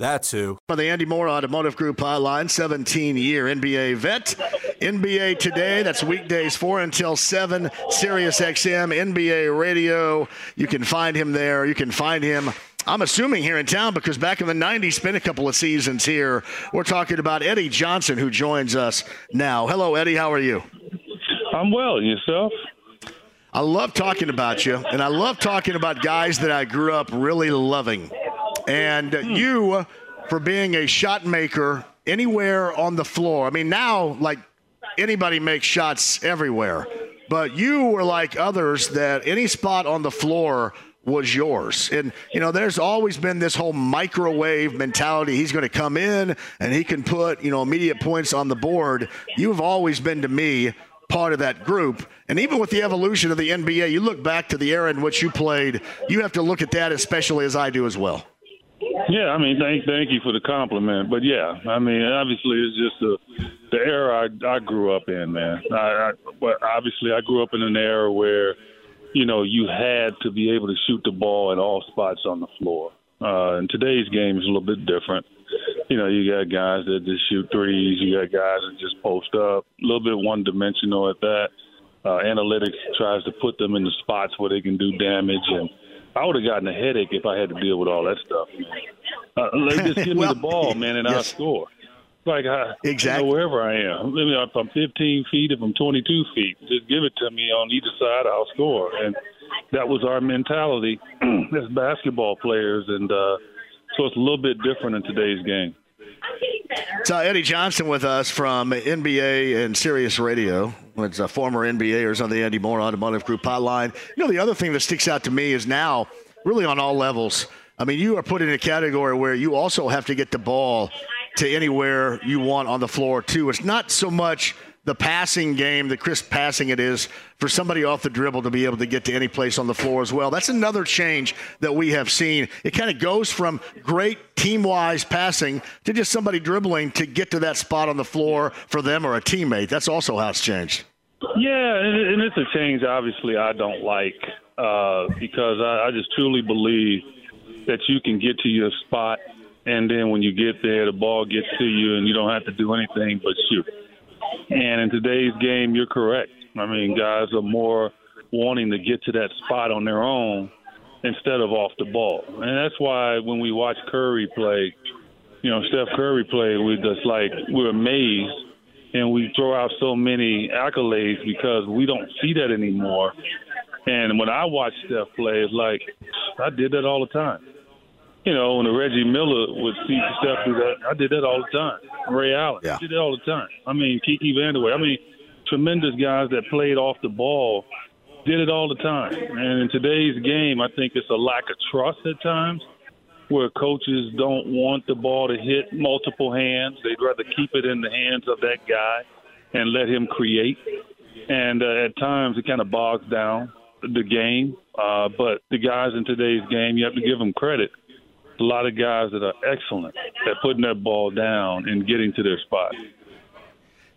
That's who. For the Andy Moore Automotive Group hotline, 17 year NBA vet. NBA Today, that's weekdays 4 until 7, Sirius XM, NBA Radio. You can find him there. You can find him. I'm assuming here in town because back in the 90s, spent a couple of seasons here. We're talking about Eddie Johnson, who joins us now. Hello, Eddie. How are you? I'm well. Yourself? I love talking about you, and I love talking about guys that I grew up really loving. And hmm. you, for being a shot maker anywhere on the floor, I mean, now, like, anybody makes shots everywhere. But you were like others that any spot on the floor was yours. And, you know, there's always been this whole microwave mentality. He's going to come in and he can put, you know, immediate points on the board. You've always been to me part of that group. And even with the evolution of the NBA, you look back to the era in which you played, you have to look at that especially as I do as well. Yeah, I mean, thank thank you for the compliment, but yeah, I mean, obviously it's just the the era I I grew up in, man. I, I but obviously I grew up in an era where, you know, you had to be able to shoot the ball at all spots on the floor. Uh, and today's game is a little bit different. You know, you got guys that just shoot threes, you got guys that just post up, a little bit one dimensional at that. Uh, analytics tries to put them in the spots where they can do damage and I would have gotten a headache if I had to deal with all that stuff. Uh, just give well, me the ball, man, and yes. I'll score. Like I, exactly you know, wherever I am. I mean, if I'm 15 feet, if I'm 22 feet, just give it to me on either side. I'll score, and that was our mentality as basketball players, and uh, so it's a little bit different in today's game. So Eddie Johnson with us from NBA and Sirius Radio. It's a former NBAers on the Andy Moore Automotive Group hotline. You know, the other thing that sticks out to me is now, really on all levels. I mean, you are put in a category where you also have to get the ball to anywhere you want on the floor too. It's not so much the passing game, the crisp passing it is for somebody off the dribble to be able to get to any place on the floor as well. That's another change that we have seen. It kind of goes from great team wise passing to just somebody dribbling to get to that spot on the floor for them or a teammate. That's also how it's changed. Yeah, and it's a change obviously I don't like uh, because I, I just truly believe that you can get to your spot and then when you get there, the ball gets to you and you don't have to do anything but shoot. And in today's game, you're correct. I mean, guys are more wanting to get to that spot on their own instead of off the ball. And that's why when we watch Curry play, you know, Steph Curry play, we just like we're amazed and we throw out so many accolades because we don't see that anymore. And when I watch Steph play, it's like I did that all the time you know, when Reggie Miller would see Steph do that, I did that all the time. Ray Allen, yeah. I did that all the time. I mean, Kiki Vandeweghe. I mean, tremendous guys that played off the ball did it all the time. And in today's game, I think it's a lack of trust at times where coaches don't want the ball to hit multiple hands. They'd rather keep it in the hands of that guy and let him create. And uh, at times, it kind of bogs down the game. Uh, but the guys in today's game, you have to give them credit a lot of guys that are excellent at putting that ball down and getting to their spot.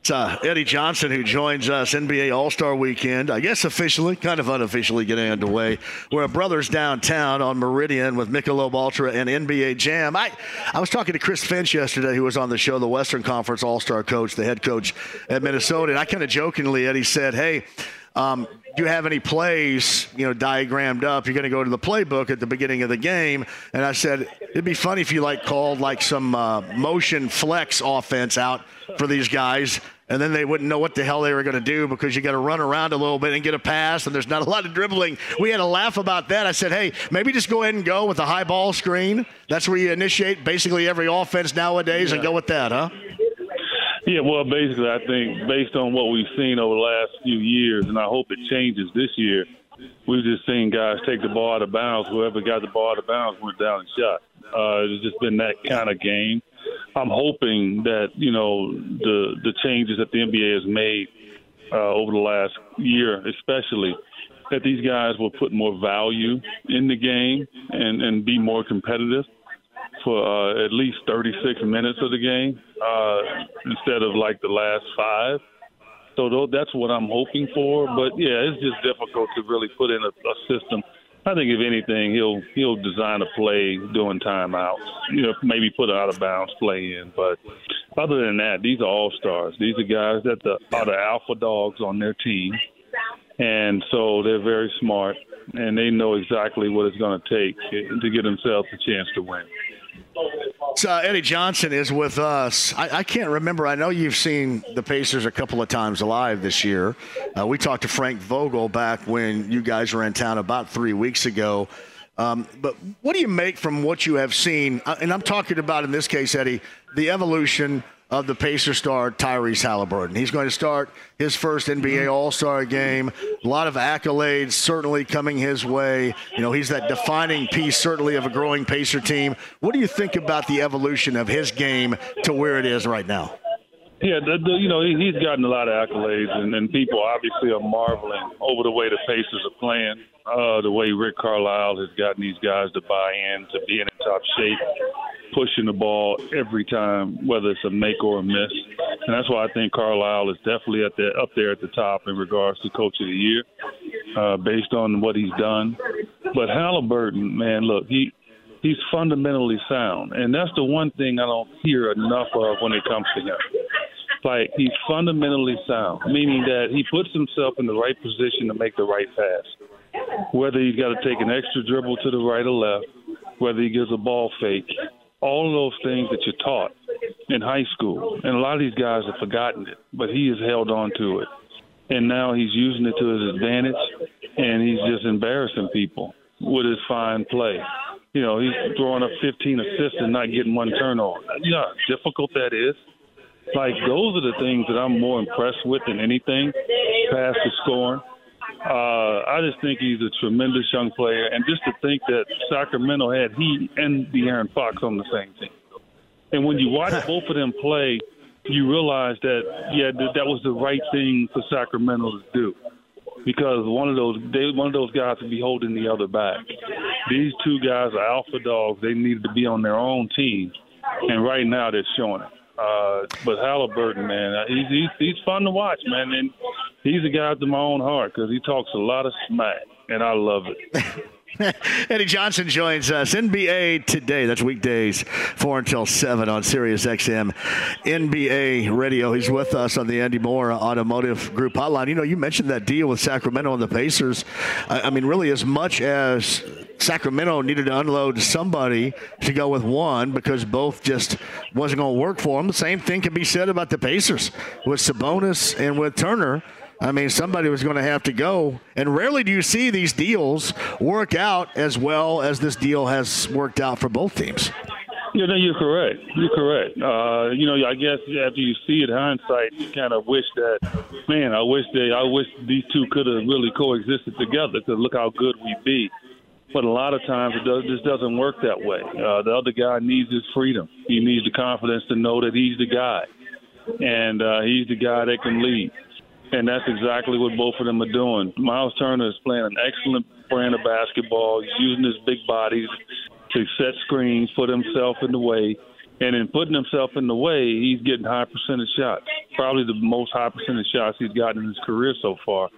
It's uh, Eddie Johnson who joins us NBA All Star Weekend. I guess officially, kind of unofficially, getting underway. We're at Brothers downtown on Meridian with Michelob Ultra and NBA Jam. I, I was talking to Chris Finch yesterday, who was on the show, the Western Conference All Star coach, the head coach at Minnesota, and I kind of jokingly, Eddie said, "Hey." Um, you have any plays, you know, diagrammed up? You're going to go to the playbook at the beginning of the game. And I said, it'd be funny if you like called like some uh, motion flex offense out for these guys. And then they wouldn't know what the hell they were going to do because you got to run around a little bit and get a pass, and there's not a lot of dribbling. We had a laugh about that. I said, hey, maybe just go ahead and go with the high ball screen. That's where you initiate basically every offense nowadays yeah. and go with that, huh? Yeah, well, basically, I think based on what we've seen over the last few years, and I hope it changes this year, we've just seen guys take the ball out of bounds. Whoever got the ball out of bounds went down and shot. Uh, it's just been that kind of game. I'm hoping that you know the the changes that the NBA has made uh, over the last year, especially that these guys will put more value in the game and and be more competitive for uh, at least 36 minutes of the game uh, instead of like the last five. So that's what I'm hoping for. But yeah, it's just difficult to really put in a, a system. I think if anything, he'll he'll design a play during timeouts. You know, maybe put an out of bounds play in. But other than that, these are all stars. These are guys that the, are the alpha dogs on their team, and so they're very smart and they know exactly what it's going to take to get themselves a chance to win. So Eddie Johnson is with us. I, I, can't remember. I know you've seen the Pacers a couple of times live this year. Uh, we talked to Frank Vogel back when you guys were in town about three weeks ago. Um, but what do you make from what you have seen? Uh, and I'm talking about in this case, Eddie, the evolution of the Pacer star Tyrese Halliburton. He's going to start his first NBA All Star game. A lot of accolades certainly coming his way. You know, he's that defining piece, certainly, of a growing Pacer team. What do you think about the evolution of his game to where it is right now? Yeah, the, the, you know, he, he's gotten a lot of accolades, and, and people obviously are marveling over the way the Pacers are playing uh, the way Rick Carlisle has gotten these guys to buy in, to be in top shape, pushing the ball every time, whether it's a make or a miss. And that's why I think Carlisle is definitely at the, up there at the top in regards to Coach of the Year, uh, based on what he's done. But Halliburton, man, look, he he's fundamentally sound, and that's the one thing I don't hear enough of when it comes to him. Like he's fundamentally sound, meaning that he puts himself in the right position to make the right pass whether he's got to take an extra dribble to the right or left, whether he gives a ball fake, all those things that you're taught in high school. And a lot of these guys have forgotten it, but he has held on to it. And now he's using it to his advantage, and he's just embarrassing people with his fine play. You know, he's throwing up 15 assists and not getting one turnover. You know how difficult that is? Like, those are the things that I'm more impressed with than anything past the scoring uh, I just think he's a tremendous young player, and just to think that Sacramento had he and De'Aaron Fox on the same team, and when you watch both of them play, you realize that yeah, that, that was the right thing for Sacramento to do, because one of those they, one of those guys would be holding the other back. These two guys are alpha dogs. They needed to be on their own team, and right now they're showing it. Uh, but Halliburton, man, he's, he's he's fun to watch, man, and he's a guy after my own heart because he talks a lot of smack, and I love it. Eddie Johnson joins us. NBA today. That's weekdays, 4 until 7 on Sirius XM NBA radio. He's with us on the Andy Moore Automotive Group hotline. You know, you mentioned that deal with Sacramento and the Pacers. I, I mean, really, as much as Sacramento needed to unload somebody to go with one because both just wasn't going to work for them, the same thing can be said about the Pacers with Sabonis and with Turner. I mean, somebody was going to have to go. And rarely do you see these deals work out as well as this deal has worked out for both teams. Yeah, no, you're correct. You're correct. Uh, you know, I guess after you see it hindsight, you kind of wish that, man, I wish they, I wish these two could have really coexisted together because look how good we'd be. But a lot of times it does, just doesn't work that way. Uh, the other guy needs his freedom. He needs the confidence to know that he's the guy, and uh, he's the guy that can lead and that's exactly what both of them are doing. Miles Turner is playing an excellent brand of basketball. He's using his big bodies to set screens, put himself in the way, and in putting himself in the way, he's getting high percentage shots. Probably the most high percentage shots he's gotten in his career so far.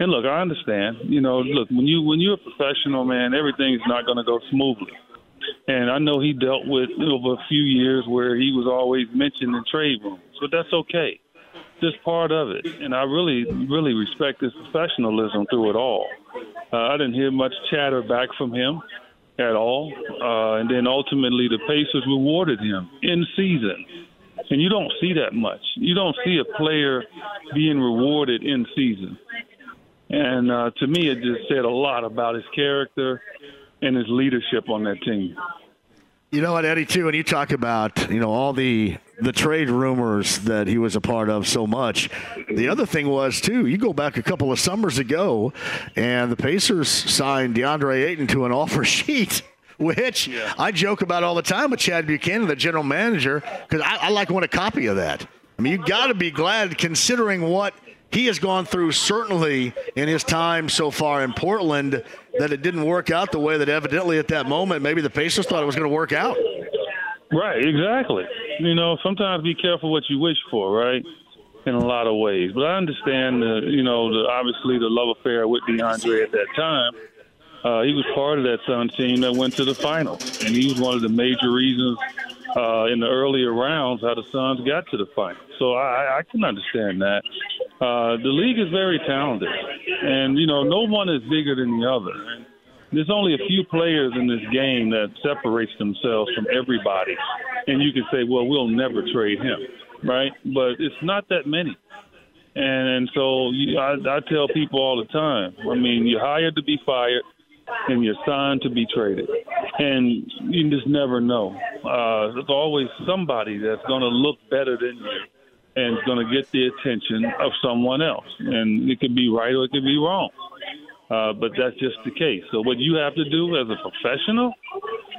And look, I understand. You know, look when you when you're a professional man, everything's not going to go smoothly. And I know he dealt with over a few years where he was always mentioned in trade rooms, but that's okay just part of it. And I really, really respect his professionalism through it all. Uh, I didn't hear much chatter back from him at all. Uh, and then ultimately, the Pacers rewarded him in season. And you don't see that much. You don't see a player being rewarded in season. And uh, to me, it just said a lot about his character and his leadership on that team. You know what, Eddie, too, when you talk about, you know, all the the trade rumors that he was a part of so much. The other thing was, too, you go back a couple of summers ago, and the Pacers signed DeAndre Ayton to an offer sheet. Which yeah. I joke about all the time with Chad Buchanan, the general manager, because I, I like want a copy of that. I mean, you got to be glad considering what he has gone through certainly in his time so far in Portland that it didn't work out the way that evidently at that moment maybe the Pacers thought it was going to work out. Right, exactly. You know, sometimes be careful what you wish for, right? In a lot of ways, but I understand, the, you know, the, obviously the love affair with DeAndre at that time. Uh, he was part of that Sun team that went to the finals, and he was one of the major reasons uh, in the earlier rounds how the Suns got to the final. So I, I can understand that. Uh, the league is very talented, and you know no one is bigger than the other. There's only a few players in this game that separates themselves from everybody, and you can say, well, we'll never trade him, right? But it's not that many. And, and so you, I, I tell people all the time. I mean, you're hired to be fired, and you're signed to be traded, and you just never know. Uh, there's always somebody that's going to look better than you and it's going to get the attention of someone else. And it could be right or it could be wrong. Uh, but that's just the case. So what you have to do as a professional,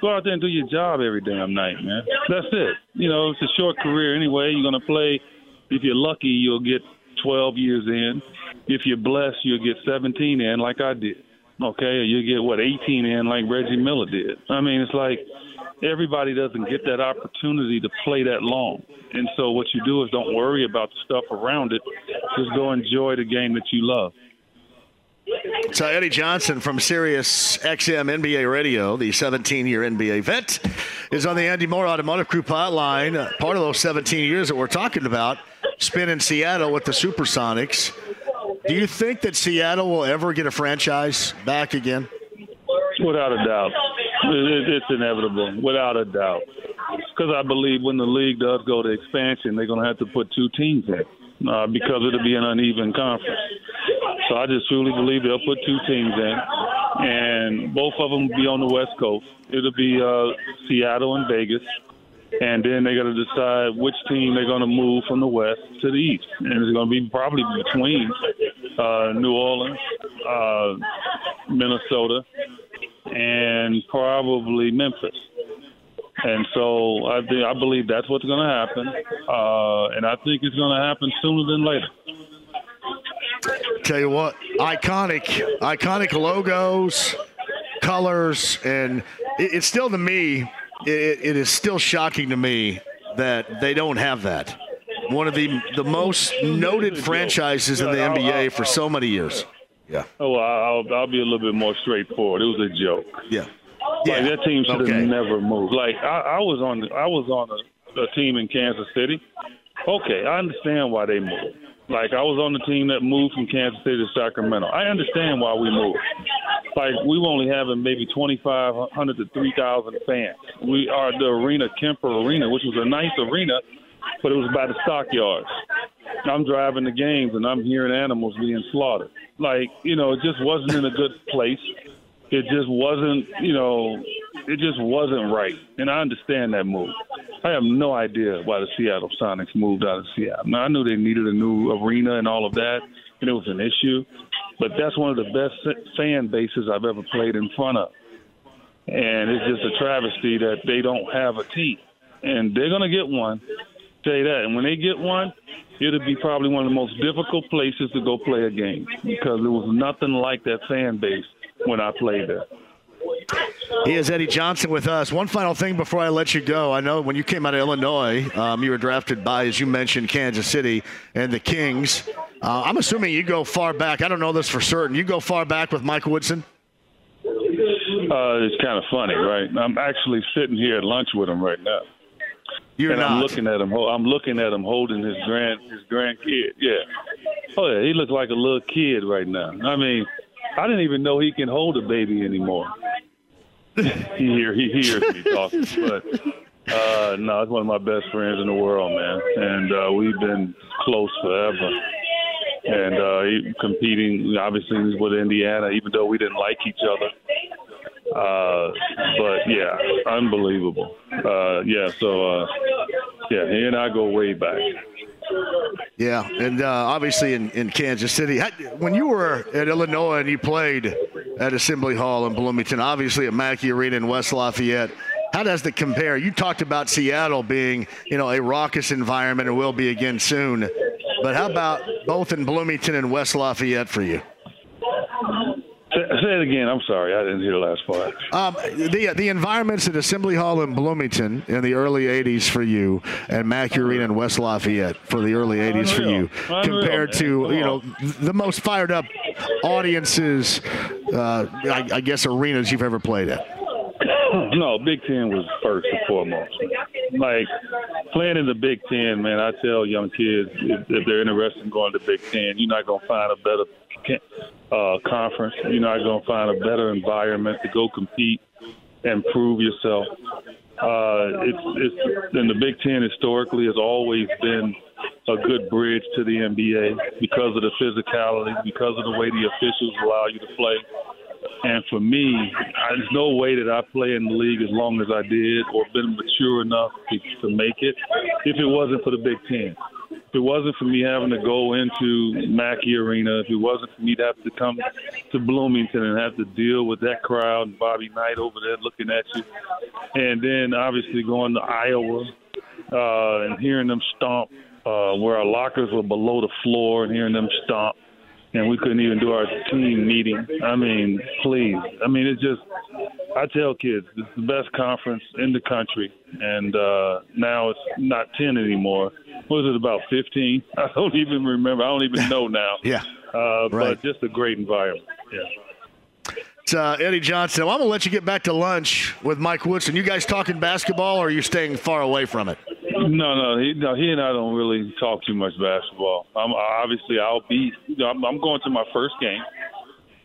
go out there and do your job every damn night, man. That's it. You know, it's a short career anyway. You're going to play. If you're lucky, you'll get 12 years in. If you're blessed, you'll get 17 in, like I did. Okay, you get what 18 in, like Reggie Miller did. I mean, it's like everybody doesn't get that opportunity to play that long. And so what you do is don't worry about the stuff around it. Just go enjoy the game that you love. So Eddie Johnson from Sirius XM NBA Radio, the 17-year NBA vet, is on the Andy Moore Automotive Group hotline. Part of those 17 years that we're talking about spent in Seattle with the Supersonics. Do you think that Seattle will ever get a franchise back again? Without a doubt. It's inevitable, without a doubt. Because I believe when the league does go to expansion, they're going to have to put two teams in uh, because it'll be an uneven conference. So I just truly believe they'll put two teams in, and both of them will be on the West Coast. It'll be uh, Seattle and Vegas, and then they got to decide which team they're going to move from the West to the East, and it's going to be probably between uh, New Orleans, uh, Minnesota, and probably Memphis. And so I, think, I believe that's what's going to happen, uh, and I think it's going to happen sooner than later. Tell you what, iconic, iconic logos, colors, and it, it's still to me, it, it is still shocking to me that they don't have that. One of the the most noted franchises in the NBA for so many years. Yeah. Oh, well, I'll, I'll be a little bit more straightforward. It was a joke. Yeah. Yeah. Like, that team should have okay. never moved. Like I, I was on, I was on a, a team in Kansas City. Okay, I understand why they moved. Like I was on the team that moved from Kansas City to Sacramento. I understand why we moved. Like we were only having maybe 2,500 to 3,000 fans. We are the arena, Kemper Arena, which was a nice arena, but it was by the stockyards. I'm driving the games and I'm hearing animals being slaughtered. Like, you know, it just wasn't in a good place. It just wasn't, you know, it just wasn't right. And I understand that move. I have no idea why the Seattle Sonics moved out of Seattle. Now, I knew they needed a new arena and all of that, and it was an issue. But that's one of the best fan bases I've ever played in front of. And it's just a travesty that they don't have a team. And they're going to get one. You that. And when they get one, it'll be probably one of the most difficult places to go play a game because there was nothing like that fan base when I played there. He is Eddie Johnson with us. One final thing before I let you go. I know when you came out of Illinois, um, you were drafted by, as you mentioned, Kansas City and the Kings. Uh, I'm assuming you go far back. I don't know this for certain. You go far back with Mike Woodson? Uh, it's kind of funny, right? I'm actually sitting here at lunch with him right now. You're and not. I'm looking at him. I'm looking at him holding his grand his grandkid. Yeah. Oh yeah, he looks like a little kid right now. I mean, I didn't even know he can hold a baby anymore. he he hears me talking, but uh, no, it's one of my best friends in the world, man, and uh, we've been close forever. And uh, competing, obviously, with Indiana, even though we didn't like each other. Uh, but yeah, unbelievable. Uh, yeah, so uh, yeah, he and I go way back. Yeah, and uh, obviously in, in Kansas City. When you were at Illinois and you played at Assembly Hall in Bloomington, obviously at Mackey Arena in West Lafayette, how does it compare? You talked about Seattle being, you know, a raucous environment and will be again soon. But how about both in Bloomington and West Lafayette for you? Say it again. I'm sorry, I didn't hear the last part. Um, the the environments at Assembly Hall in Bloomington in the early '80s for you, and Mackey Arena in West Lafayette for the early '80s for you, Unreal, compared to you know the most fired up audiences, uh, I, I guess arenas you've ever played at. no, Big Ten was first and foremost. Like playing in the Big Ten, man. I tell young kids if, if they're interested in going to Big Ten, you're not gonna find a better uh, conference. You're not gonna find a better environment to go compete and prove yourself. Uh, it's, it's and the Big Ten historically has always been a good bridge to the NBA because of the physicality, because of the way the officials allow you to play. And for me, I, there's no way that I play in the league as long as I did or been mature enough to, to make it if it wasn't for the Big Ten. If it wasn't for me having to go into Mackey Arena, if it wasn't for me to have to come to Bloomington and have to deal with that crowd and Bobby Knight over there looking at you, and then obviously going to Iowa uh, and hearing them stomp uh, where our lockers were below the floor and hearing them stomp and we couldn't even do our team meeting. I mean, please. I mean, it's just. I tell kids it's the best conference in the country, and uh, now it's not ten anymore. What was it about fifteen? I don't even remember. I don't even know now. Yeah. Uh, Right. But just a great environment. Yeah. It's uh, Eddie Johnson. Well, I'm gonna let you get back to lunch with Mike Woodson. You guys talking basketball, or are you staying far away from it? No, no, he, no, he and I don't really talk too much basketball. I'm obviously I'll be. You know, I'm, I'm going to my first game.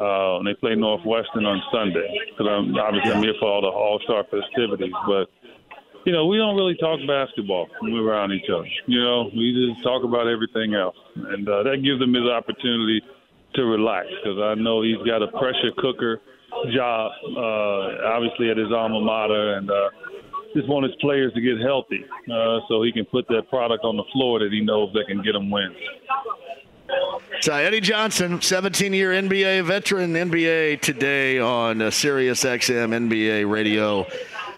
Uh, and they play Northwestern on Sunday because I'm obviously I'm here for all the All Star festivities. But you know, we don't really talk basketball when we're around each other. You know, we just talk about everything else, and uh, that gives him his opportunity to relax because I know he's got a pressure cooker job, uh, obviously at his alma mater, and uh, just want his players to get healthy uh, so he can put that product on the floor that he knows that can get him wins. So Eddie Johnson, 17-year NBA veteran, NBA today on uh, Sirius XM NBA Radio.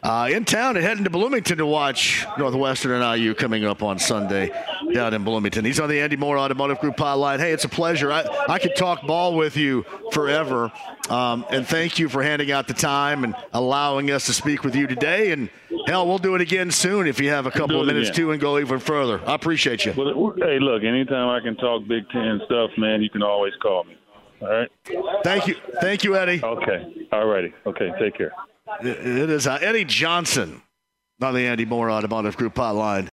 Uh, in town and heading to Bloomington to watch Northwestern and IU coming up on Sunday down in Bloomington. He's on the Andy Moore Automotive Group hotline. Hey, it's a pleasure. I, I could talk ball with you forever. Um, and thank you for handing out the time and allowing us to speak with you today. And hell, we'll do it again soon if you have a couple of minutes too and go even further. I appreciate you. Well, hey, look, anytime I can talk Big Ten stuff, man, you can always call me. All right? Thank you. Thank you, Eddie. Okay. All righty. Okay. Take care. It is uh, Eddie Johnson on the Andy Moore Automotive Group hotline.